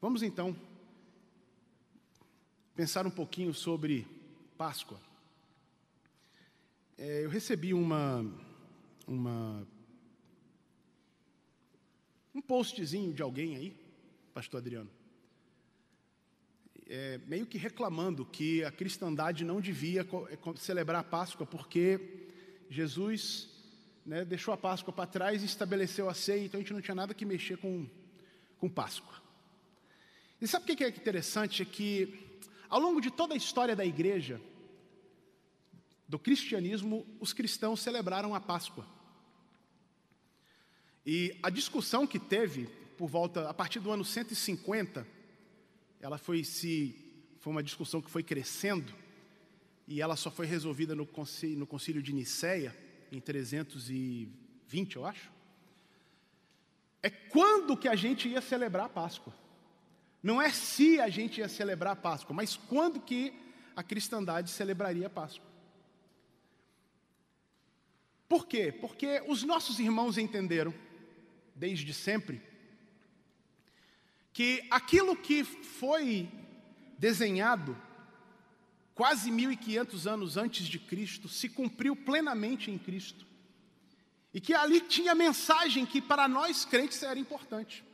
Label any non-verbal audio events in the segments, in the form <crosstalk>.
Vamos então pensar um pouquinho sobre Páscoa. É, eu recebi uma, uma, um postzinho de alguém aí, Pastor Adriano, é, meio que reclamando que a cristandade não devia é, celebrar a Páscoa porque Jesus né, deixou a Páscoa para trás e estabeleceu a ceia, então a gente não tinha nada que mexer com, com Páscoa. E sabe o que é interessante? É que ao longo de toda a história da igreja, do cristianismo, os cristãos celebraram a Páscoa. E a discussão que teve por volta, a partir do ano 150, ela foi se foi uma discussão que foi crescendo e ela só foi resolvida no concílio, no concílio de Nicéia em 320, eu acho. É quando que a gente ia celebrar a Páscoa. Não é se a gente ia celebrar a Páscoa, mas quando que a cristandade celebraria a Páscoa. Por quê? Porque os nossos irmãos entenderam, desde sempre, que aquilo que foi desenhado quase 1500 anos antes de Cristo se cumpriu plenamente em Cristo. E que ali tinha mensagem que para nós crentes era importante.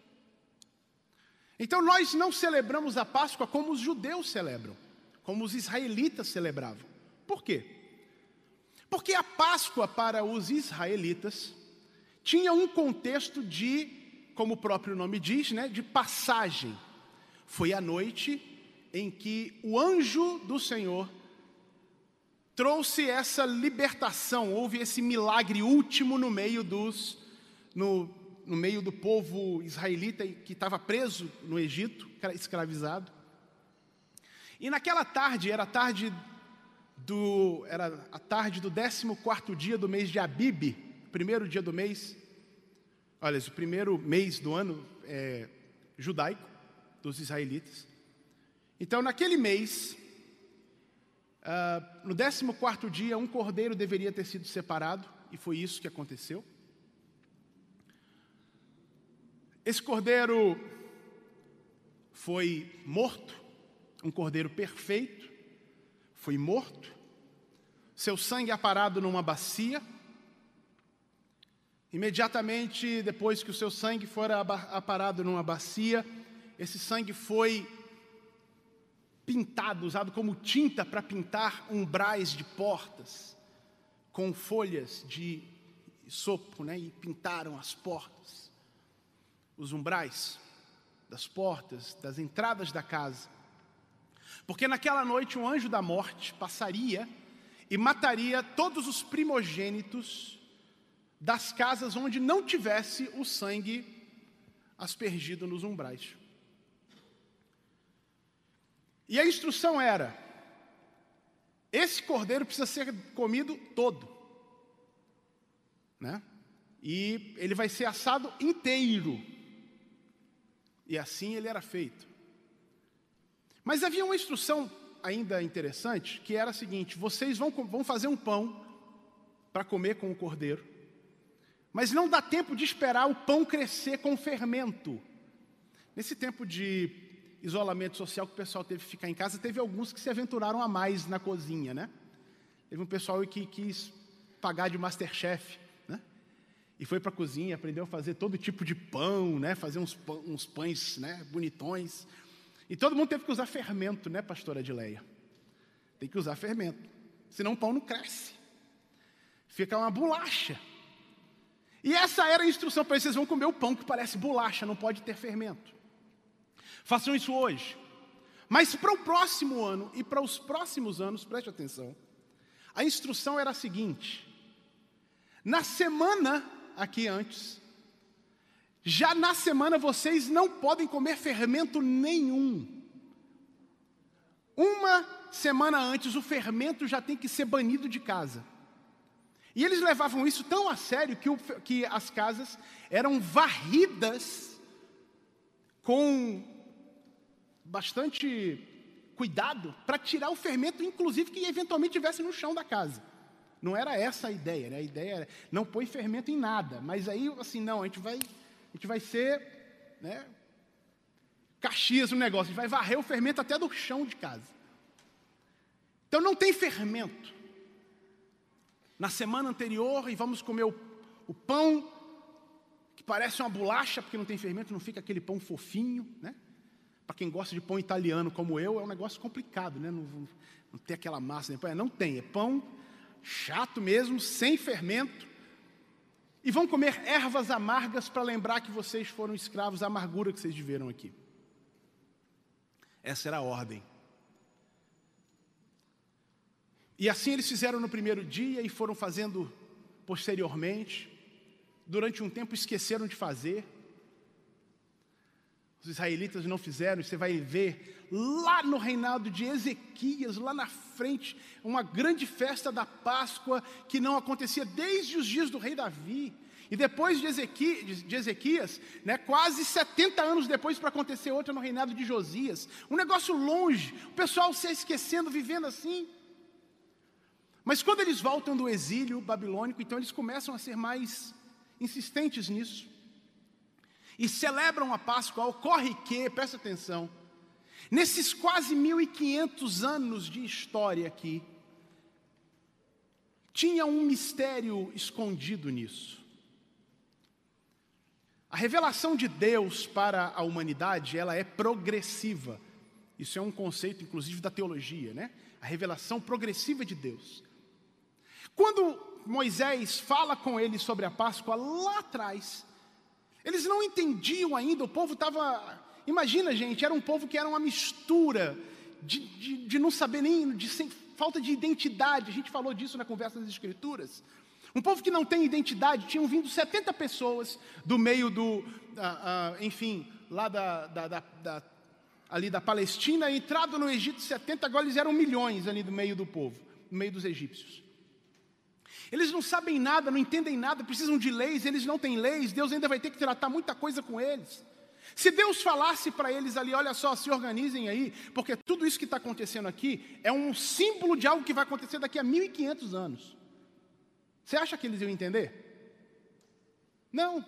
Então nós não celebramos a Páscoa como os judeus celebram, como os israelitas celebravam. Por quê? Porque a Páscoa para os israelitas tinha um contexto de, como o próprio nome diz, né, de passagem. Foi a noite em que o anjo do Senhor trouxe essa libertação, houve esse milagre último no meio dos no, no meio do povo israelita que estava preso no Egito, escravizado. E naquela tarde, era a tarde do, era a tarde do 14 dia do mês de Abib, primeiro dia do mês, olha, o primeiro mês do ano é, judaico, dos israelitas. Então, naquele mês, uh, no 14 dia, um cordeiro deveria ter sido separado, e foi isso que aconteceu. Esse cordeiro foi morto, um cordeiro perfeito, foi morto, seu sangue aparado numa bacia. Imediatamente depois que o seu sangue fora aparado numa bacia, esse sangue foi pintado, usado como tinta para pintar umbrais de portas, com folhas de sopo, né? e pintaram as portas os umbrais das portas, das entradas da casa. Porque naquela noite um anjo da morte passaria e mataria todos os primogênitos das casas onde não tivesse o sangue aspergido nos umbrais. E a instrução era: esse cordeiro precisa ser comido todo, né? E ele vai ser assado inteiro. E assim ele era feito. Mas havia uma instrução ainda interessante, que era a seguinte: vocês vão, vão fazer um pão para comer com o cordeiro, mas não dá tempo de esperar o pão crescer com fermento. Nesse tempo de isolamento social que o pessoal teve que ficar em casa, teve alguns que se aventuraram a mais na cozinha, né? Teve um pessoal que quis pagar de masterchef e foi para a cozinha, aprendeu a fazer todo tipo de pão, né? fazer uns, pão, uns pães né? bonitões. E todo mundo teve que usar fermento, né, pastora Adileia? Tem que usar fermento, senão o pão não cresce. Fica uma bolacha. E essa era a instrução para eles: vocês vão comer o pão que parece bolacha, não pode ter fermento. Façam isso hoje. Mas para o próximo ano e para os próximos anos, preste atenção, a instrução era a seguinte: na semana aqui antes. Já na semana vocês não podem comer fermento nenhum. Uma semana antes o fermento já tem que ser banido de casa. E eles levavam isso tão a sério que, o, que as casas eram varridas com bastante cuidado para tirar o fermento, inclusive que eventualmente tivesse no chão da casa. Não era essa a ideia, né? A ideia era não põe fermento em nada. Mas aí, assim, não, a gente vai, a gente vai ser né, Caxias no negócio, a gente vai varrer o fermento até do chão de casa. Então não tem fermento. Na semana anterior, e vamos comer o, o pão, que parece uma bolacha, porque não tem fermento, não fica aquele pão fofinho, né? Para quem gosta de pão italiano como eu, é um negócio complicado, né? Não, não tem aquela massa, né? não tem, é pão chato mesmo, sem fermento. E vão comer ervas amargas para lembrar que vocês foram escravos da amargura que vocês viveram aqui. Essa era a ordem. E assim eles fizeram no primeiro dia e foram fazendo posteriormente. Durante um tempo esqueceram de fazer. Os israelitas não fizeram, você vai ver lá no reinado de Ezequias, lá na frente, uma grande festa da Páscoa que não acontecia desde os dias do rei Davi. E depois de Ezequias, de Ezequias né, quase 70 anos depois para acontecer outra no reinado de Josias. Um negócio longe, o pessoal se esquecendo, vivendo assim. Mas quando eles voltam do exílio babilônico, então eles começam a ser mais insistentes nisso. E celebram a Páscoa, ocorre que, presta atenção, nesses quase 1500 anos de história aqui, tinha um mistério escondido nisso. A revelação de Deus para a humanidade, ela é progressiva. Isso é um conceito, inclusive, da teologia, né? A revelação progressiva de Deus. Quando Moisés fala com eles sobre a Páscoa lá atrás, eles não entendiam ainda, o povo estava. Imagina, gente, era um povo que era uma mistura de, de, de não saber nem, de sem, falta de identidade. A gente falou disso na conversa das Escrituras. Um povo que não tem identidade, tinham vindo 70 pessoas do meio do, ah, ah, enfim, lá da, da, da, da, ali da Palestina, entrado no Egito 70, agora eles eram milhões ali do meio do povo, no meio dos egípcios. Eles não sabem nada, não entendem nada, precisam de leis, eles não têm leis, Deus ainda vai ter que tratar muita coisa com eles. Se Deus falasse para eles ali, olha só, se organizem aí, porque tudo isso que está acontecendo aqui é um símbolo de algo que vai acontecer daqui a 1500 anos. Você acha que eles iam entender? Não.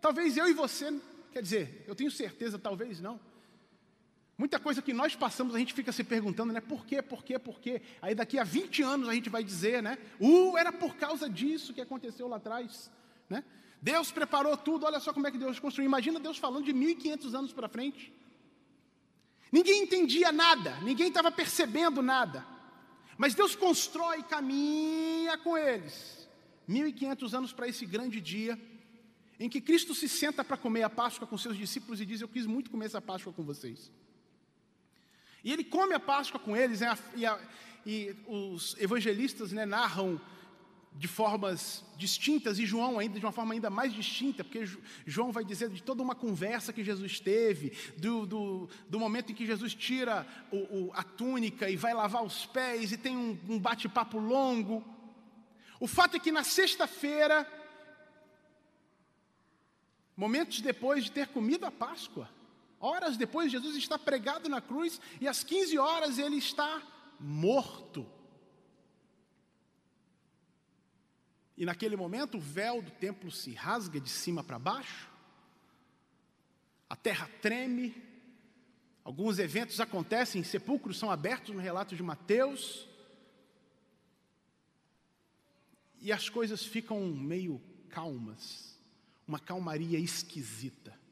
Talvez eu e você, quer dizer, eu tenho certeza, talvez não. Muita coisa que nós passamos, a gente fica se perguntando, né? Por quê, por quê, por quê? Aí daqui a 20 anos a gente vai dizer, né? Uh, era por causa disso que aconteceu lá atrás, né? Deus preparou tudo, olha só como é que Deus construiu. Imagina Deus falando de 1500 anos para frente. Ninguém entendia nada, ninguém estava percebendo nada. Mas Deus constrói, caminha com eles. 1500 anos para esse grande dia, em que Cristo se senta para comer a Páscoa com seus discípulos e diz: Eu quis muito comer essa Páscoa com vocês. E ele come a Páscoa com eles, né, e, a, e, os evangelistas né, narram de formas distintas, e João ainda de uma forma ainda mais distinta, porque João vai dizer de toda uma conversa que Jesus teve, do, do, do momento em que Jesus tira o, o, a túnica e vai lavar os pés, e tem um, um bate-papo longo. O fato é que na sexta-feira, momentos depois de ter comido a Páscoa, horas depois, Jesus está pregado na cruz e às 15 horas ele está morto. E naquele momento o véu do templo se rasga de cima para baixo, a terra treme, alguns eventos acontecem, sepulcros são abertos no relato de Mateus, e as coisas ficam meio calmas, uma calmaria esquisita.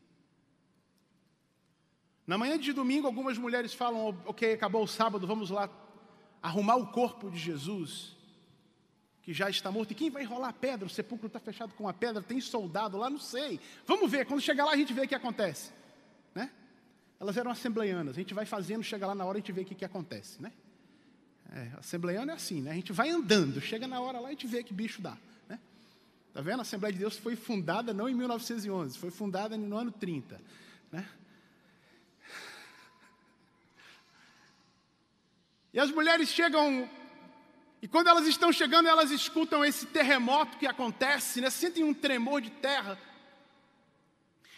Na manhã de domingo, algumas mulheres falam: Ok, acabou o sábado, vamos lá arrumar o corpo de Jesus, que já está morto. E quem vai rolar a pedra? O sepulcro está fechado com a pedra, tem soldado lá, não sei. Vamos ver, quando chegar lá a gente vê o que acontece. Né? Elas eram assembleianas, a gente vai fazendo, chega lá na hora a gente vê o que, que acontece. Né? É, assembleiano é assim, né? A gente vai andando, chega na hora lá a gente vê que bicho dá. Né? Tá vendo? A Assembleia de Deus foi fundada não em 1911, foi fundada no ano 30. Né? E as mulheres chegam, e quando elas estão chegando, elas escutam esse terremoto que acontece, né? sentem um tremor de terra.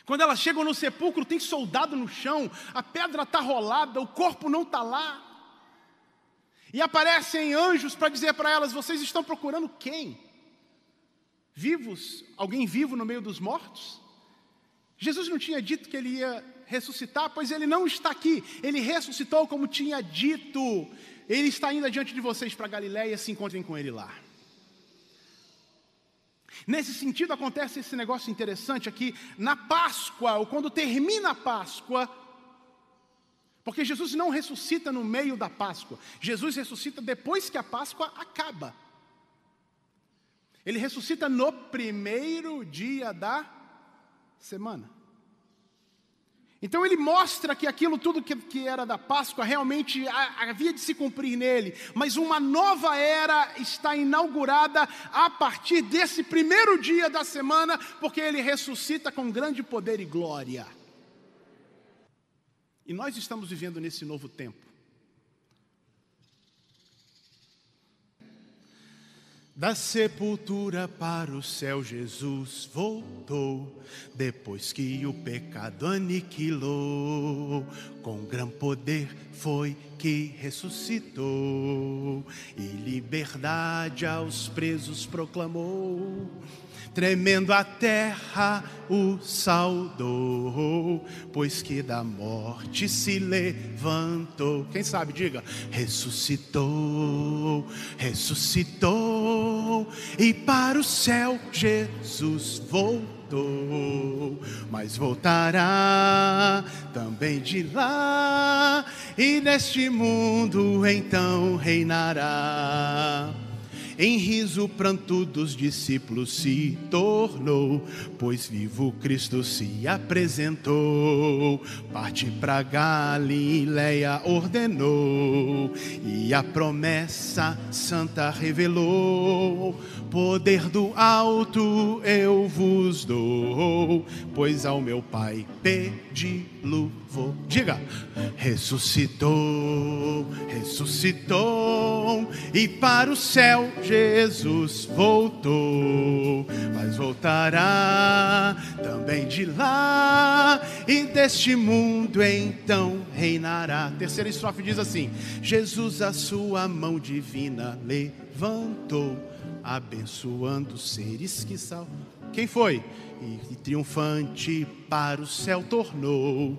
Quando elas chegam no sepulcro, tem soldado no chão, a pedra está rolada, o corpo não está lá. E aparecem anjos para dizer para elas: vocês estão procurando quem? Vivos? Alguém vivo no meio dos mortos? Jesus não tinha dito que ele ia ressuscitar? Pois ele não está aqui, ele ressuscitou como tinha dito. Ele está indo diante de vocês para Galiléia, se encontrem com ele lá. Nesse sentido, acontece esse negócio interessante aqui, na Páscoa, ou quando termina a Páscoa, porque Jesus não ressuscita no meio da Páscoa, Jesus ressuscita depois que a Páscoa acaba. Ele ressuscita no primeiro dia da semana. Então ele mostra que aquilo tudo que, que, era da Páscoa realmente havia de se cumprir nele, mas uma nova era está inaugurada a partir desse primeiro dia da semana, porque ele ressuscita com grande poder e glória. E nós estamos vivendo nesse novo tempo. Da sepultura para o céu, Jesus voltou, depois que o pecado aniquilou. Com gran poder foi que ressuscitou, e liberdade aos presos proclamou. Tremendo a terra o saudou, pois que da morte se levantou. Quem sabe, diga: ressuscitou, ressuscitou, e para o céu Jesus voltou. Mas voltará também de lá, e neste mundo então reinará em riso, pranto dos discípulos se tornou, pois vivo Cristo se apresentou. Parte para Galileia ordenou, e a promessa santa revelou. Poder do alto eu vos dou, pois ao meu Pai pedi louvor. Diga, ressuscitou, ressuscitou, e para o céu Jesus voltou, mas voltará também de lá, e deste mundo então reinará. Terceira estrofe diz assim: Jesus a sua mão divina levantou, abençoando os seres que salvam. Quem foi? E, triunfante para o céu tornou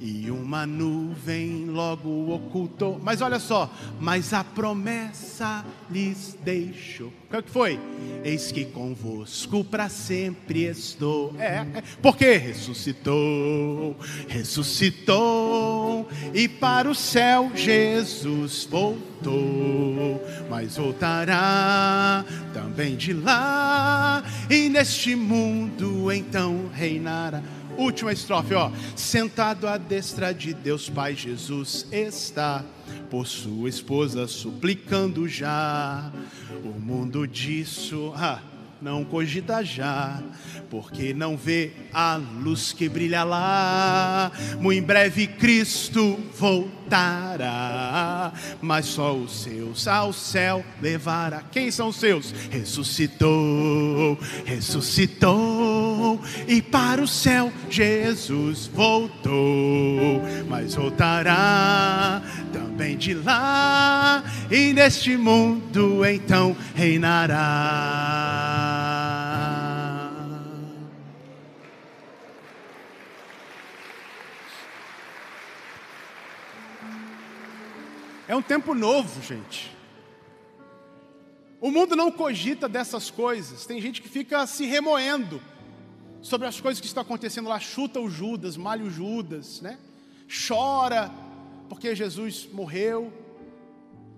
e uma nuvem logo ocultou. Mas olha só, mas a promessa lhes deixou. O que foi? Eis que convosco para sempre estou. É, é, porque ressuscitou, ressuscitou, e para o céu Jesus voltou, mas voltará também de lá, e neste mundo então reinará. Última estrofe, ó. Sentado à destra de Deus Pai, Jesus está por sua esposa suplicando já. O mundo disso, ah, não cogita já, porque não vê a luz que brilha lá. Muito em breve Cristo voltará, mas só os seus ao céu levará. Quem são os seus? Ressuscitou, ressuscitou, e para o céu Jesus voltou, mas voltará também de lá, e neste mundo então reinará. É um tempo novo, gente. O mundo não cogita dessas coisas. Tem gente que fica se remoendo sobre as coisas que estão acontecendo lá, chuta o Judas, malha o Judas, né? Chora porque Jesus morreu.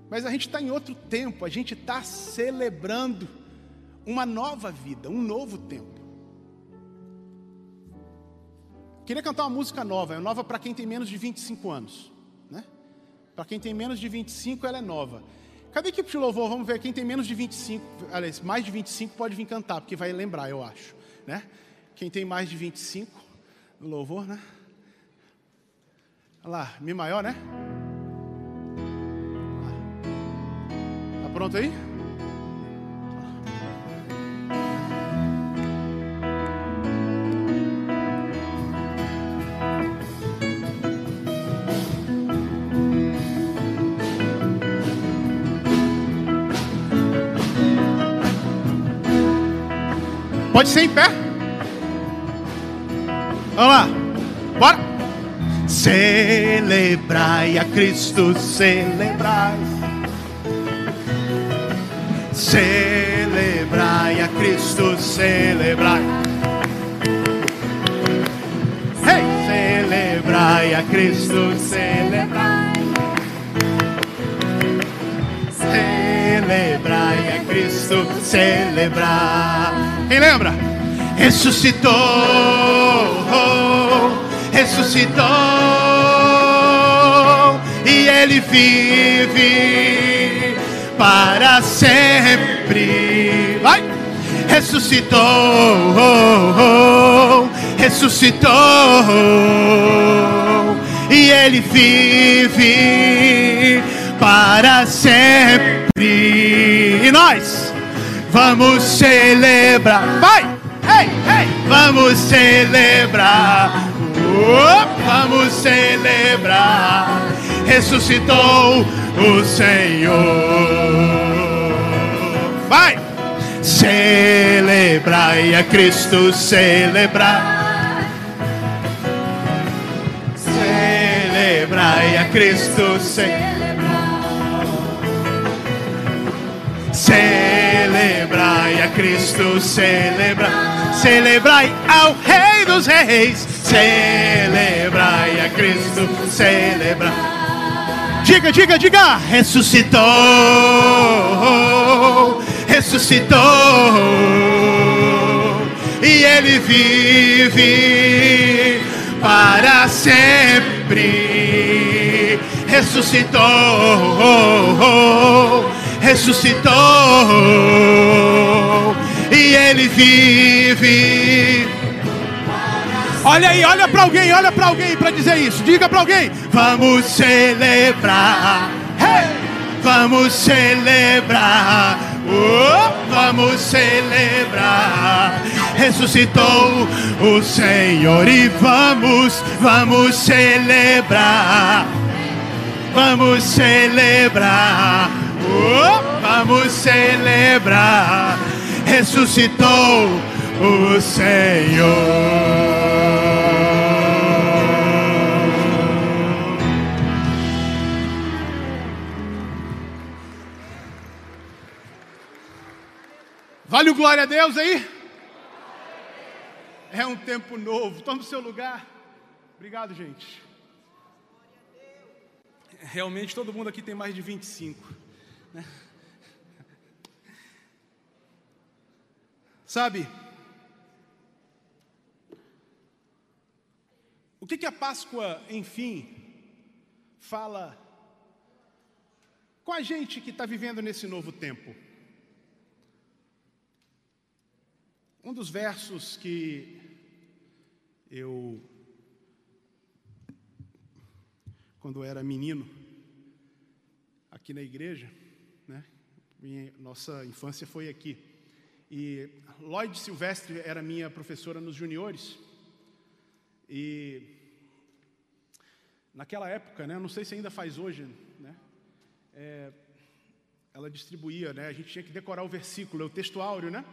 Mas a gente está em outro tempo, a gente está celebrando uma nova vida, um novo tempo. Queria cantar uma música nova, é nova para quem tem menos de 25 anos. Para quem tem menos de 25, ela é nova. Cadê a equipe de louvor? Vamos ver quem tem menos de 25, aliás, mais de 25 pode vir cantar, porque vai lembrar, eu acho, né? Quem tem mais de 25 no louvor, né? Olha lá, Mi maior, né? Tá pronto aí? Pode ser em pé. Vamos lá. Bora. Celebrai a Cristo, celebrai. Celebrai a Cristo, celebrai. Hey! Celebrai a Cristo, celebrai. Celebrai a Cristo, celebrai. Quem lembra? Ressuscitou, ressuscitou, e Ele vive para sempre. Vai! Ressuscitou, ressuscitou, e Ele vive para sempre. E nós vamos celebrar. Vai! Vamos celebrar. Oh, vamos celebrar. Ressuscitou o Senhor. Vai! Celebrai a Cristo, celebrar. Celebrai a Cristo, celebrar. Celebrai a Cristo, celebrar. Celebrai ao Rei dos Reis. Celebrai a Cristo, celebrar. Diga, diga, diga. Ressuscitou, ressuscitou. E ele vive para sempre. Ressuscitou, ressuscitou. E ele vive. Olha aí, olha para alguém, olha para alguém para dizer isso. Diga para alguém: Vamos celebrar. Hey! Vamos celebrar. Oh, vamos celebrar. Ressuscitou o Senhor e vamos, vamos celebrar. Vamos celebrar. Oh, vamos celebrar. Ressuscitou o Senhor. Vale o glória a Deus aí? É um tempo novo. Toma o seu lugar. Obrigado, gente. Realmente todo mundo aqui tem mais de 25. Né? Sabe? O que, que a Páscoa, enfim, fala com a gente que está vivendo nesse novo tempo? Um dos versos que eu, quando era menino, aqui na igreja, né? Minha, nossa infância foi aqui. E Lloyd Silvestre era minha professora nos juniores. E naquela época, né? Não sei se ainda faz hoje, né? É, ela distribuía, né? A gente tinha que decorar o versículo, o texto áureo, né?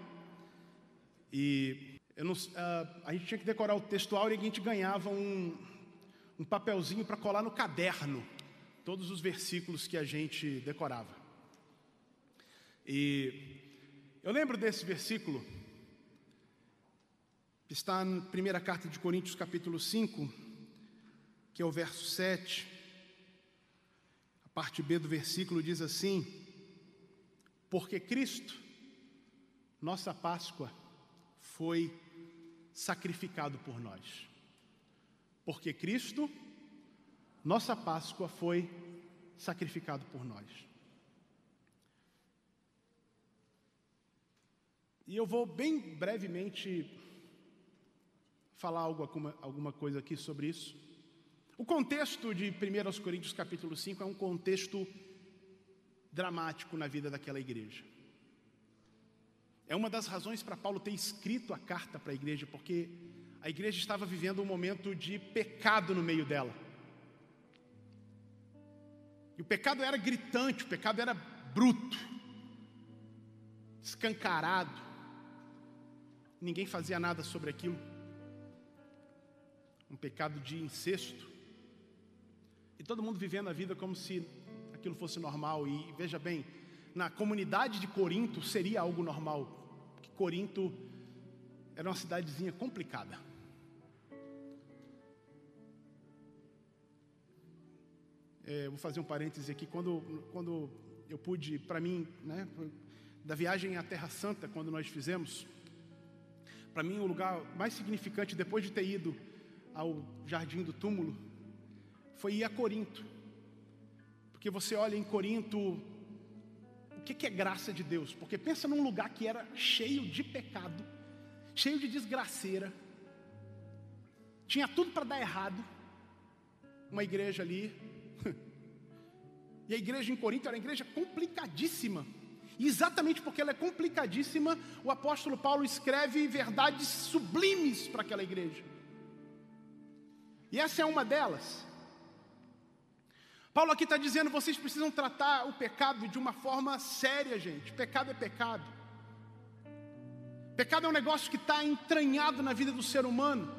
E não, uh, a gente tinha que decorar o texto áureo e a gente ganhava um, um papelzinho para colar no caderno todos os versículos que a gente decorava. E eu lembro desse versículo, que está na primeira carta de Coríntios, capítulo 5, que é o verso 7. A parte B do versículo diz assim: Porque Cristo, nossa Páscoa, foi sacrificado por nós. Porque Cristo, nossa Páscoa, foi sacrificado por nós. E eu vou bem brevemente falar algo, alguma, alguma coisa aqui sobre isso. O contexto de 1 Coríntios capítulo 5 é um contexto dramático na vida daquela igreja. É uma das razões para Paulo ter escrito a carta para a igreja, porque a igreja estava vivendo um momento de pecado no meio dela. E o pecado era gritante, o pecado era bruto, escancarado. Ninguém fazia nada sobre aquilo. Um pecado de incesto, todo mundo vivendo a vida como se aquilo fosse normal. E veja bem, na comunidade de Corinto seria algo normal, porque Corinto era uma cidadezinha complicada. É, vou fazer um parêntese aqui. Quando, quando eu pude, para mim, né, da viagem à Terra Santa, quando nós fizemos, para mim o lugar mais significante depois de ter ido ao Jardim do Túmulo foi ir a Corinto. Porque você olha em Corinto, o que, é graça de Deus? Porque pensa num lugar que era cheio de pecado, cheio de desgraceira, tinha tudo para dar errado. Uma igreja ali, <laughs> e a igreja em Corinto era uma igreja complicadíssima. E exatamente porque ela é complicadíssima, o apóstolo Paulo escreve verdades sublimes para aquela igreja. E essa é uma delas. Paulo aqui está dizendo: vocês precisam tratar o pecado de uma forma séria, gente. Pecado é pecado. Pecado é um negócio que está entranhado na vida do ser humano.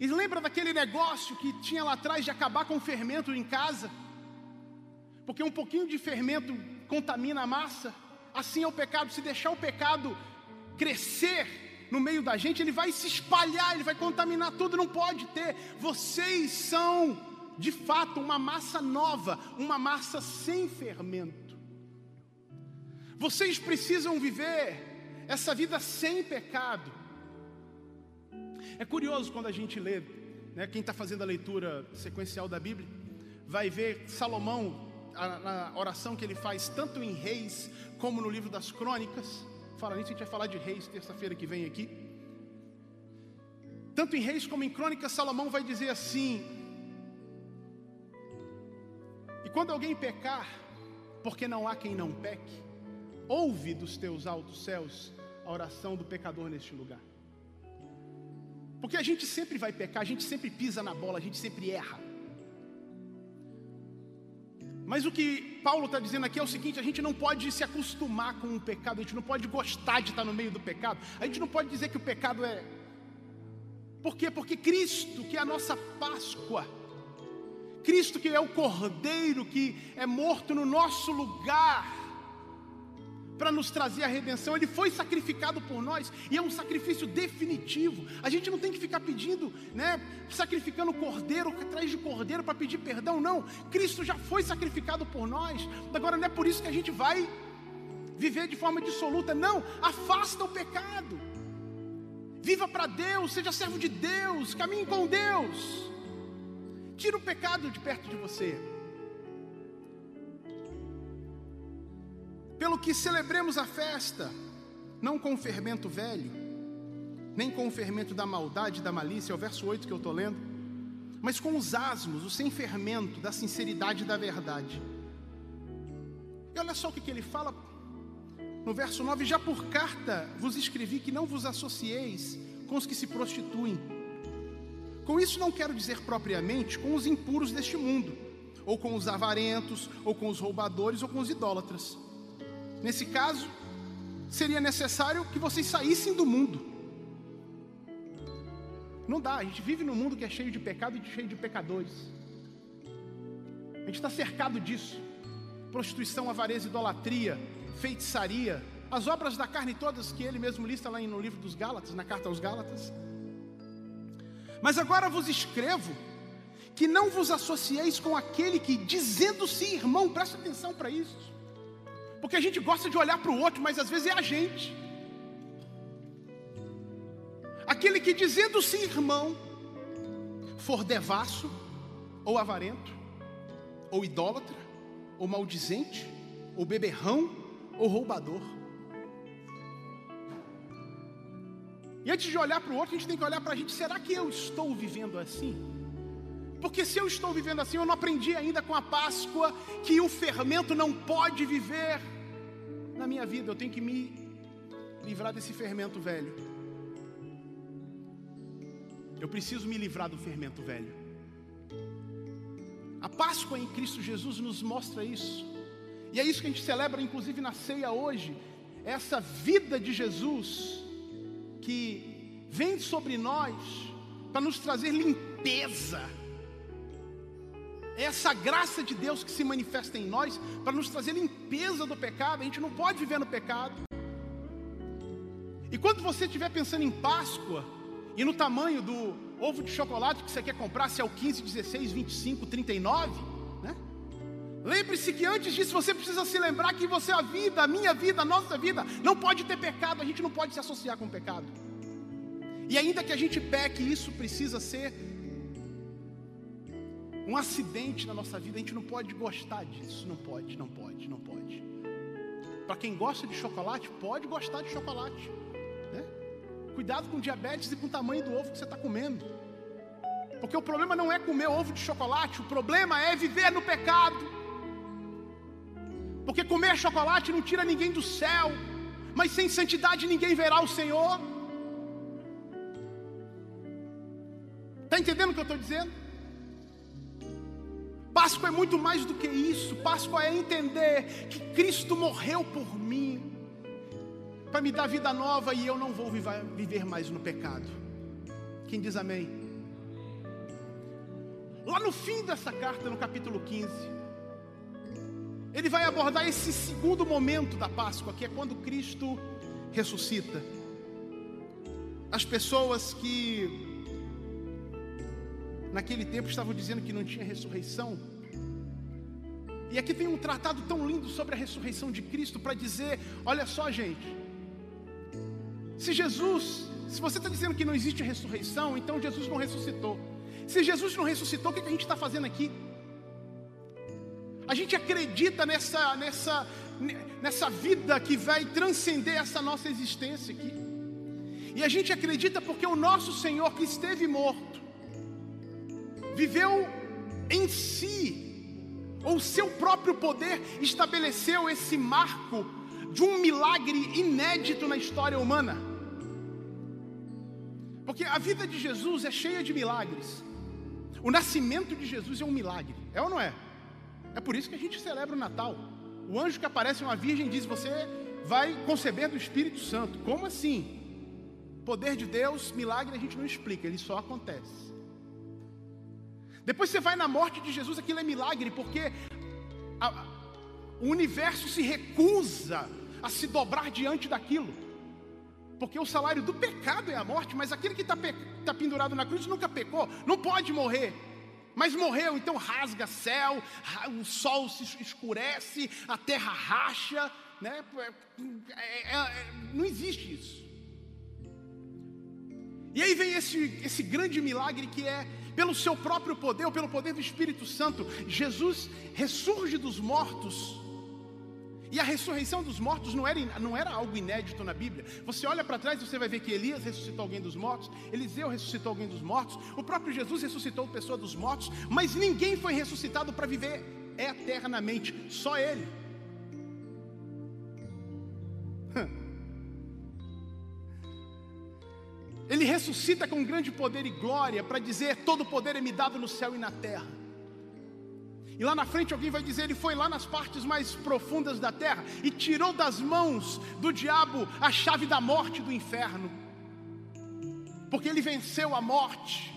E lembra daquele negócio que tinha lá atrás de acabar com o fermento em casa? Porque um pouquinho de fermento contamina a massa. Assim é o pecado. Se deixar o pecado crescer no meio da gente, ele vai se espalhar, ele vai contaminar tudo. Não pode ter. Vocês são, de fato, uma massa nova, uma massa sem fermento. Vocês precisam viver essa vida sem pecado. É curioso quando a gente lê, né, quem está fazendo a leitura sequencial da Bíblia, vai ver Salomão, a, na oração que ele faz, tanto em Reis como no livro das Crônicas. Fala nisso, a gente vai falar de Reis terça-feira que vem aqui. Tanto em Reis como em Crônicas, Salomão vai dizer assim: E quando alguém pecar, porque não há quem não peque, ouve dos teus altos céus a oração do pecador neste lugar. Porque a gente sempre vai pecar, a gente sempre pisa na bola, a gente sempre erra. Mas o que Paulo está dizendo aqui é o seguinte: a gente não pode se acostumar com o pecado, a gente não pode gostar de estar no meio do pecado, a gente não pode dizer que o pecado é. Por quê? Porque Cristo, que é a nossa Páscoa, Cristo, que é o Cordeiro que é morto no nosso lugar, para nos trazer a redenção, ele foi sacrificado por nós e é um sacrifício definitivo. A gente não tem que ficar pedindo, né, sacrificando cordeiro atrás de cordeiro para pedir perdão, não. Cristo já foi sacrificado por nós. Agora não é por isso que a gente vai viver de forma dissoluta, não. Afasta o pecado. Viva para Deus, seja servo de Deus, caminhe com Deus. Tira o pecado de perto de você. Pelo que celebremos a festa, não com fermento velho, nem com o fermento da maldade e da malícia, é o verso 8 que eu estou lendo, mas com os asmos, o sem fermento da sinceridade e da verdade. E olha só o que, que ele fala no verso 9: Já por carta vos escrevi que não vos associeis com os que se prostituem. Com isso não quero dizer propriamente com os impuros deste mundo, ou com os avarentos, ou com os roubadores, ou com os idólatras Nesse caso, seria necessário que vocês saíssem do mundo. Não dá, a gente vive num mundo que é cheio de pecado e cheio de pecadores. A gente está cercado disso. Prostituição, avareza, idolatria, feitiçaria, as obras da carne todas que ele mesmo lista lá no livro dos Gálatas, na carta aos Gálatas. Mas agora vos escrevo que não vos associeis com aquele que, dizendo-se irmão, presta atenção para isso porque a gente gosta de olhar para o outro, mas às vezes é a gente. Aquele que dizendo-se irmão, for devasso, ou avarento, ou idólatra, ou maldizente, ou beberrão, ou roubador. E antes de olhar para o outro, a gente tem que olhar para a gente: será que eu estou vivendo assim? Porque se eu estou vivendo assim, eu não aprendi ainda com a Páscoa que o fermento não pode viver na minha vida. Eu tenho que me livrar desse fermento velho. Eu preciso me livrar do fermento velho. A Páscoa em Cristo Jesus nos mostra isso. E é isso que a gente celebra, inclusive na ceia hoje. Essa vida de Jesus que vem sobre nós para nos trazer limpeza É essa graça de Deus que se manifesta em nós para nos trazer limpeza do pecado. A gente não pode viver no pecado. E quando você estiver pensando em Páscoa e no tamanho do ovo de chocolate que você quer comprar, se é o 15, 16, 25, 39, né? Lembre-se que antes disso você precisa se lembrar que você, a vida, a minha vida, a nossa vida, não pode ter pecado, a gente não pode se associar com o pecado. E ainda que a gente peque, isso precisa ser um acidente na nossa vida, a gente não pode gostar disso, não pode, não pode, não pode. Para quem gosta de chocolate, pode gostar de chocolate. Né? Cuidado com diabetes e com o tamanho do ovo que você está comendo. Porque o problema não é comer ovo de chocolate, o problema é viver no pecado. Porque comer chocolate não tira ninguém do céu, mas sem santidade ninguém verá o Senhor. Está entendendo o que eu estou dizendo? Páscoa é muito mais do que isso. Páscoa é entender que Cristo morreu por mim, para me dar vida nova e eu não vou viver mais no pecado. Quem diz amém? Lá no fim dessa carta, no capítulo 15, ele vai abordar esse segundo momento da Páscoa, que é quando Cristo ressuscita. As pessoas que naquele tempo estavam dizendo que não tinha ressurreição. E aqui tem um tratado tão lindo sobre a ressurreição de Cristo para dizer: olha só, gente, se Jesus, se você está dizendo que não existe ressurreição, então Jesus não ressuscitou. Se Jesus não ressuscitou, o que a gente está fazendo aqui? A gente acredita nessa, nessa, nessa vida que vai transcender essa nossa existência aqui. E a gente acredita porque o nosso Senhor que esteve morto, viveu em si, ou seu próprio poder estabeleceu esse marco de um milagre inédito na história humana. Porque a vida de Jesus é cheia de milagres. O nascimento de Jesus é um milagre, é ou não é? É por isso que a gente celebra o Natal. O anjo que aparece uma virgem diz: Você vai conceber do Espírito Santo. Como assim? Poder de Deus, milagre a gente não explica, ele só acontece. Depois você vai na morte de Jesus, aquilo é milagre, porque a, o universo se recusa a se dobrar diante daquilo. Porque o salário do pecado é a morte, mas aquele que está tá pendurado na cruz nunca pecou, não pode morrer. Mas morreu, então rasga céu, o sol se escurece, a terra racha, né? É, é, é, não existe isso. E aí vem esse, esse grande milagre que é pelo seu próprio poder, ou pelo poder do Espírito Santo, Jesus ressurge dos mortos. E a ressurreição dos mortos não era, não era algo inédito na Bíblia. Você olha para trás e você vai ver que Elias ressuscitou alguém dos mortos, Eliseu ressuscitou alguém dos mortos, o próprio Jesus ressuscitou pessoa dos mortos, mas ninguém foi ressuscitado para viver eternamente, só Ele. Ressuscita com grande poder e glória para dizer: todo poder é me dado no céu e na terra. E lá na frente alguém vai dizer: ele foi lá nas partes mais profundas da terra e tirou das mãos do diabo a chave da morte do inferno, porque ele venceu a morte.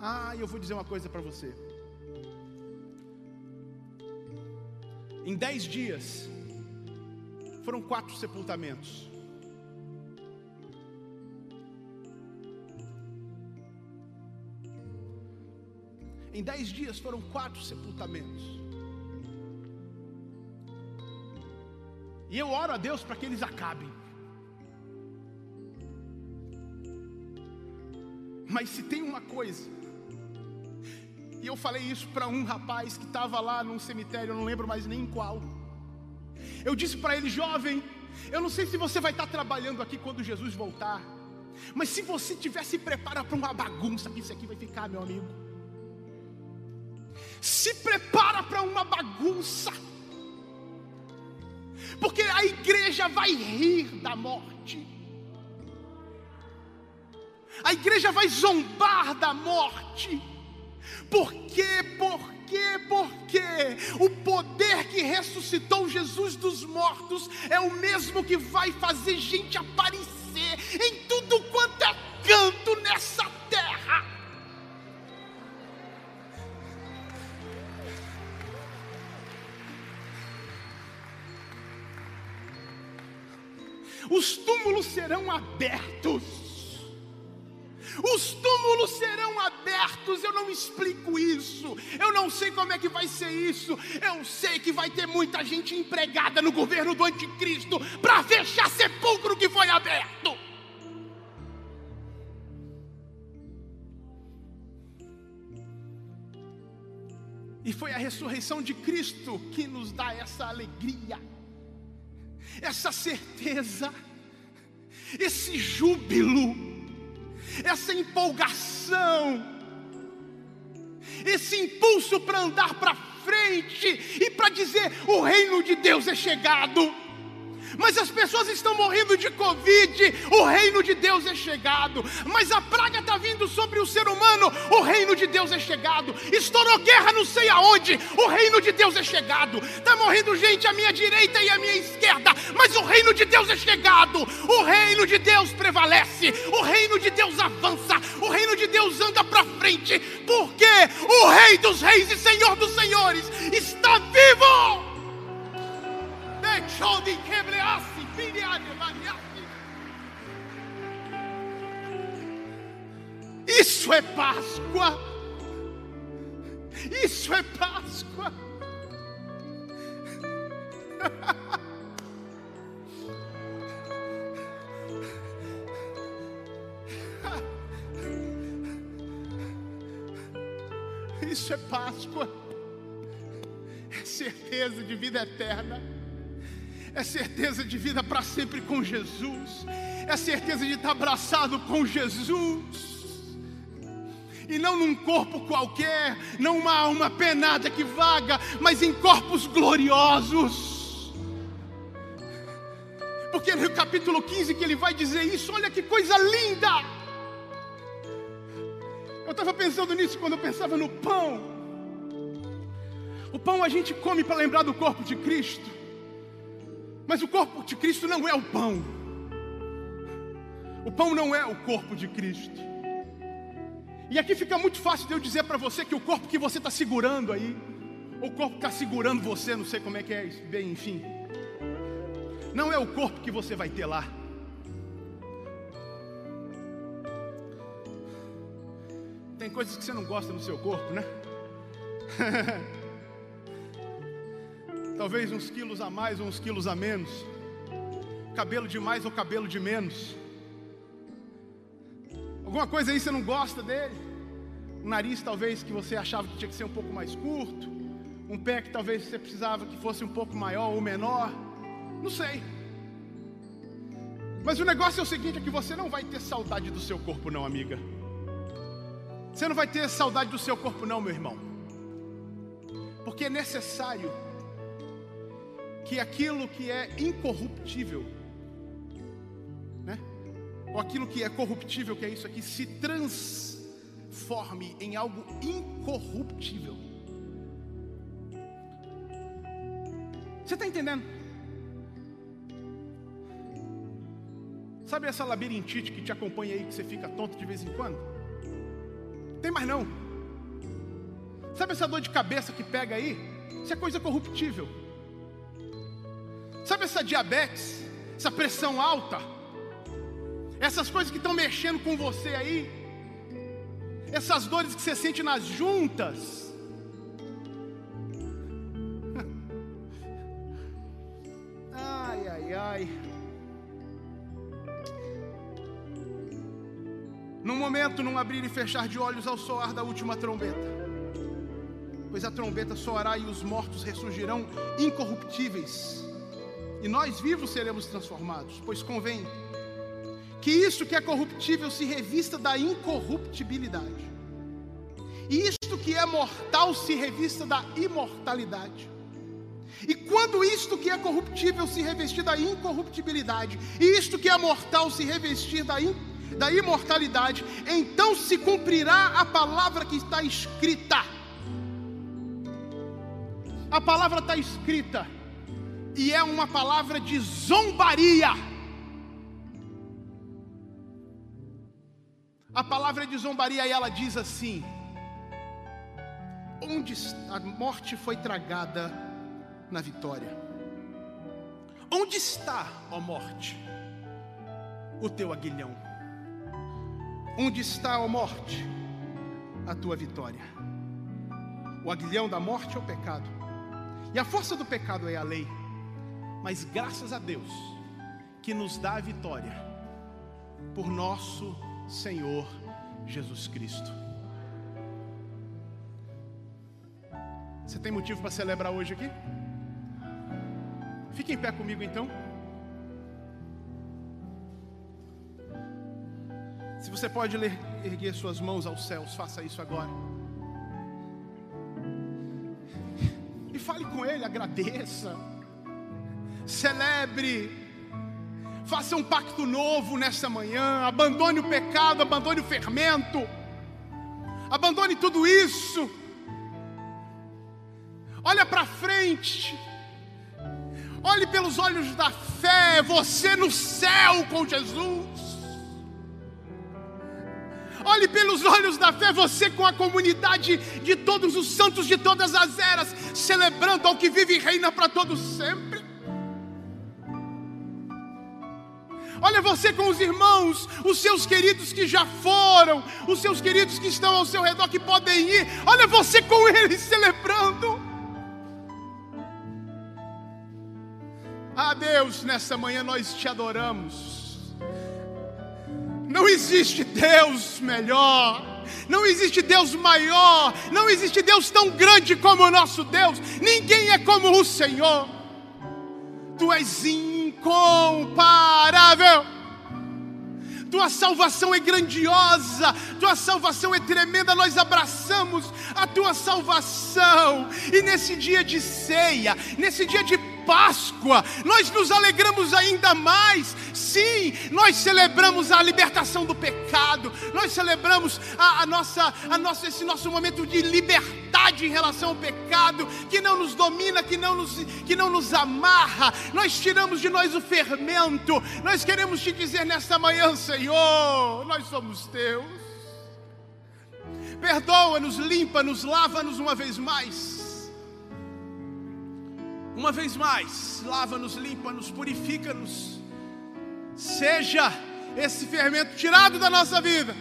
Ah, eu vou dizer uma coisa para você. Em dez dias, foram quatro sepultamentos. Em dez dias foram quatro sepultamentos. E eu oro a Deus para que eles acabem. Mas se tem uma coisa, e eu falei isso para um rapaz que estava lá num cemitério, eu não lembro mais nem qual. Eu disse para ele, jovem, eu não sei se você vai estar trabalhando aqui quando Jesus voltar, mas se você tiver se prepara para uma bagunça que isso aqui vai ficar, meu amigo se prepara para uma bagunça, porque a igreja vai rir da morte, a igreja vai zombar da morte, por quê? Por quê? Porque o poder que ressuscitou Jesus dos mortos é o mesmo que vai fazer gente aparecer em tudo quanto é canto nessa terra. Os túmulos serão abertos. Os túmulos serão abertos, eu não explico isso, eu não sei como é que vai ser isso, eu sei que vai ter muita gente empregada no governo do anticristo para fechar sepulcro que foi aberto. E foi a ressurreição de Cristo que nos dá essa alegria, essa certeza, esse júbilo, essa empolgação, esse impulso para andar para frente e para dizer: o reino de Deus é chegado mas as pessoas estão morrendo de Covid, o reino de Deus é chegado, mas a praga está vindo sobre o ser humano, o reino de Deus é chegado, estourou guerra não sei aonde, o reino de Deus é chegado, está morrendo gente à minha direita e à minha esquerda, mas o reino de Deus é chegado, o reino de Deus prevalece, o reino de Deus avança, o reino de Deus anda para frente, porque o Rei dos Reis e Senhor dos Senhores está vivo! Isso é Páscoa. Isso é Páscoa. Isso é Páscoa. É certeza de vida eterna é certeza de vida para sempre com Jesus, é certeza de estar abraçado com Jesus. E não num corpo qualquer, não uma alma penada que vaga, mas em corpos gloriosos. Porque no capítulo 15 que ele vai dizer isso, olha que coisa linda. Eu estava pensando nisso quando eu pensava no pão. O pão a gente come para lembrar do corpo de Cristo. Mas o corpo de Cristo não é o pão. O pão não é o corpo de Cristo. E aqui fica muito fácil de eu dizer para você que o corpo que você está segurando aí, ou o corpo que está segurando você, não sei como é que é, bem, enfim, não é o corpo que você vai ter lá. Tem coisas que você não gosta no seu corpo, né? <laughs> talvez uns quilos a mais ou uns quilos a menos, cabelo de mais ou cabelo de menos. Alguma coisa aí você não gosta dele? Um nariz talvez que você achava que tinha que ser um pouco mais curto, um pé que talvez você precisava que fosse um pouco maior ou menor, não sei. Mas o negócio é o seguinte: é que você não vai ter saudade do seu corpo, não, amiga. Você não vai ter saudade do seu corpo, não, meu irmão. Porque é necessário que aquilo que é incorruptível, né? ou aquilo que é corruptível, que é isso aqui, se transforme em algo incorruptível. Você está entendendo? Sabe essa labirintite que te acompanha aí, que você fica tonto de vez em quando? Tem mais não. Sabe essa dor de cabeça que pega aí? Isso é coisa corruptível. Sabe essa diabetes, essa pressão alta, essas coisas que estão mexendo com você aí, essas dores que você sente nas juntas. <laughs> Ai, ai, ai. Num momento, num abrir e fechar de olhos ao soar da última trombeta, pois a trombeta soará e os mortos ressurgirão incorruptíveis e nós vivos seremos transformados, pois convém que isso que é corruptível se revista da incorruptibilidade, e isto que é mortal se revista da imortalidade. E quando isto que é corruptível se revestir da incorruptibilidade, e isto que é mortal se revestir da, in, da imortalidade, então se cumprirá a palavra que está escrita. A palavra está escrita e é uma palavra de zombaria. A palavra de zombaria e ela diz assim: onde a morte foi tragada na vitória. Onde está, ó morte, o teu aguilhão. Onde está a morte? A tua vitória. O aguilhão da morte é o pecado. E a força do pecado é a lei. Mas graças a Deus que nos dá a vitória por nosso Senhor Jesus Cristo. Você tem motivo para celebrar hoje aqui? Fique em pé comigo então. Se você pode ler, erguer suas mãos aos céus, faça isso agora. E fale com Ele, agradeça, celebre, faça um pacto novo nessa manhã, abandone o pecado, abandone o fermento, abandone tudo isso, olha para frente, olhe pelos olhos da fé, você no céu com Jesus. Olhe pelos olhos da fé, você com a comunidade de todos os santos de todas as eras, celebrando ao que vive e reina para todos sempre. Olha você com os irmãos, os seus queridos que já foram, os seus queridos que estão ao seu redor que podem ir. Olha você com eles <laughs> celebrando. Ah, Deus, nessa manhã nós te adoramos. Não existe Deus melhor. Não existe Deus maior, não existe Deus tão grande como o nosso Deus, ninguém é como o Senhor. Tu és incomparável. Tua salvação é grandiosa, tua salvação é tremenda. Nós abraçamos a tua salvação, e nesse dia de ceia, nesse dia de Páscoa, nós nos alegramos ainda mais. Sim, nós celebramos a libertação do pecado, nós celebramos a, a, nossa, a nossa, esse nosso momento de liberdade em relação ao pecado, que não nos domina, que não nos, que não nos amarra. Nós tiramos de nós o fermento. Nós queremos te dizer nesta manhã, Senhor, nós somos teus. Perdoa-nos, limpa-nos, lava-nos uma vez mais. Uma vez mais, lava-nos, limpa-nos, purifica-nos. Seja esse fermento tirado da nossa vida,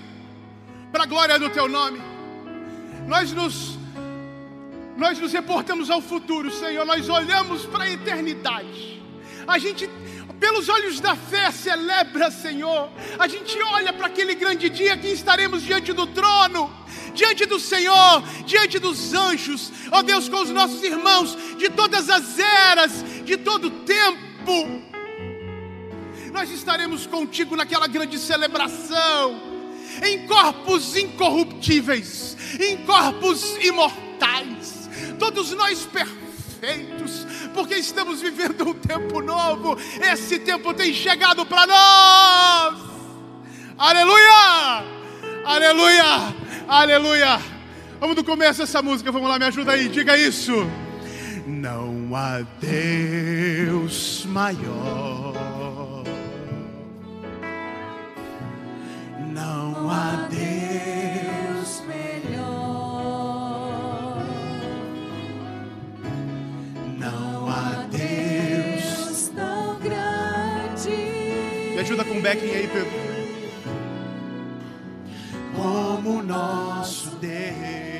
para a glória do Teu nome. Nós nos, nós nos reportamos ao futuro, Senhor. Nós olhamos para a eternidade. A gente, pelos olhos da fé, celebra, Senhor. A gente olha para aquele grande dia que estaremos diante do trono diante do Senhor, diante dos anjos, ó oh Deus, com os nossos irmãos de todas as eras, de todo o tempo. Nós estaremos contigo naquela grande celebração, em corpos incorruptíveis, em corpos imortais, todos nós perfeitos, porque estamos vivendo um tempo novo, esse tempo tem chegado para nós. Aleluia! Aleluia! Aleluia! Vamos do começo dessa música, vamos lá, me ajuda aí, diga isso. Não há Deus maior. Não há Deus ajuda com o backing aí, Pedro. Como nosso Deus.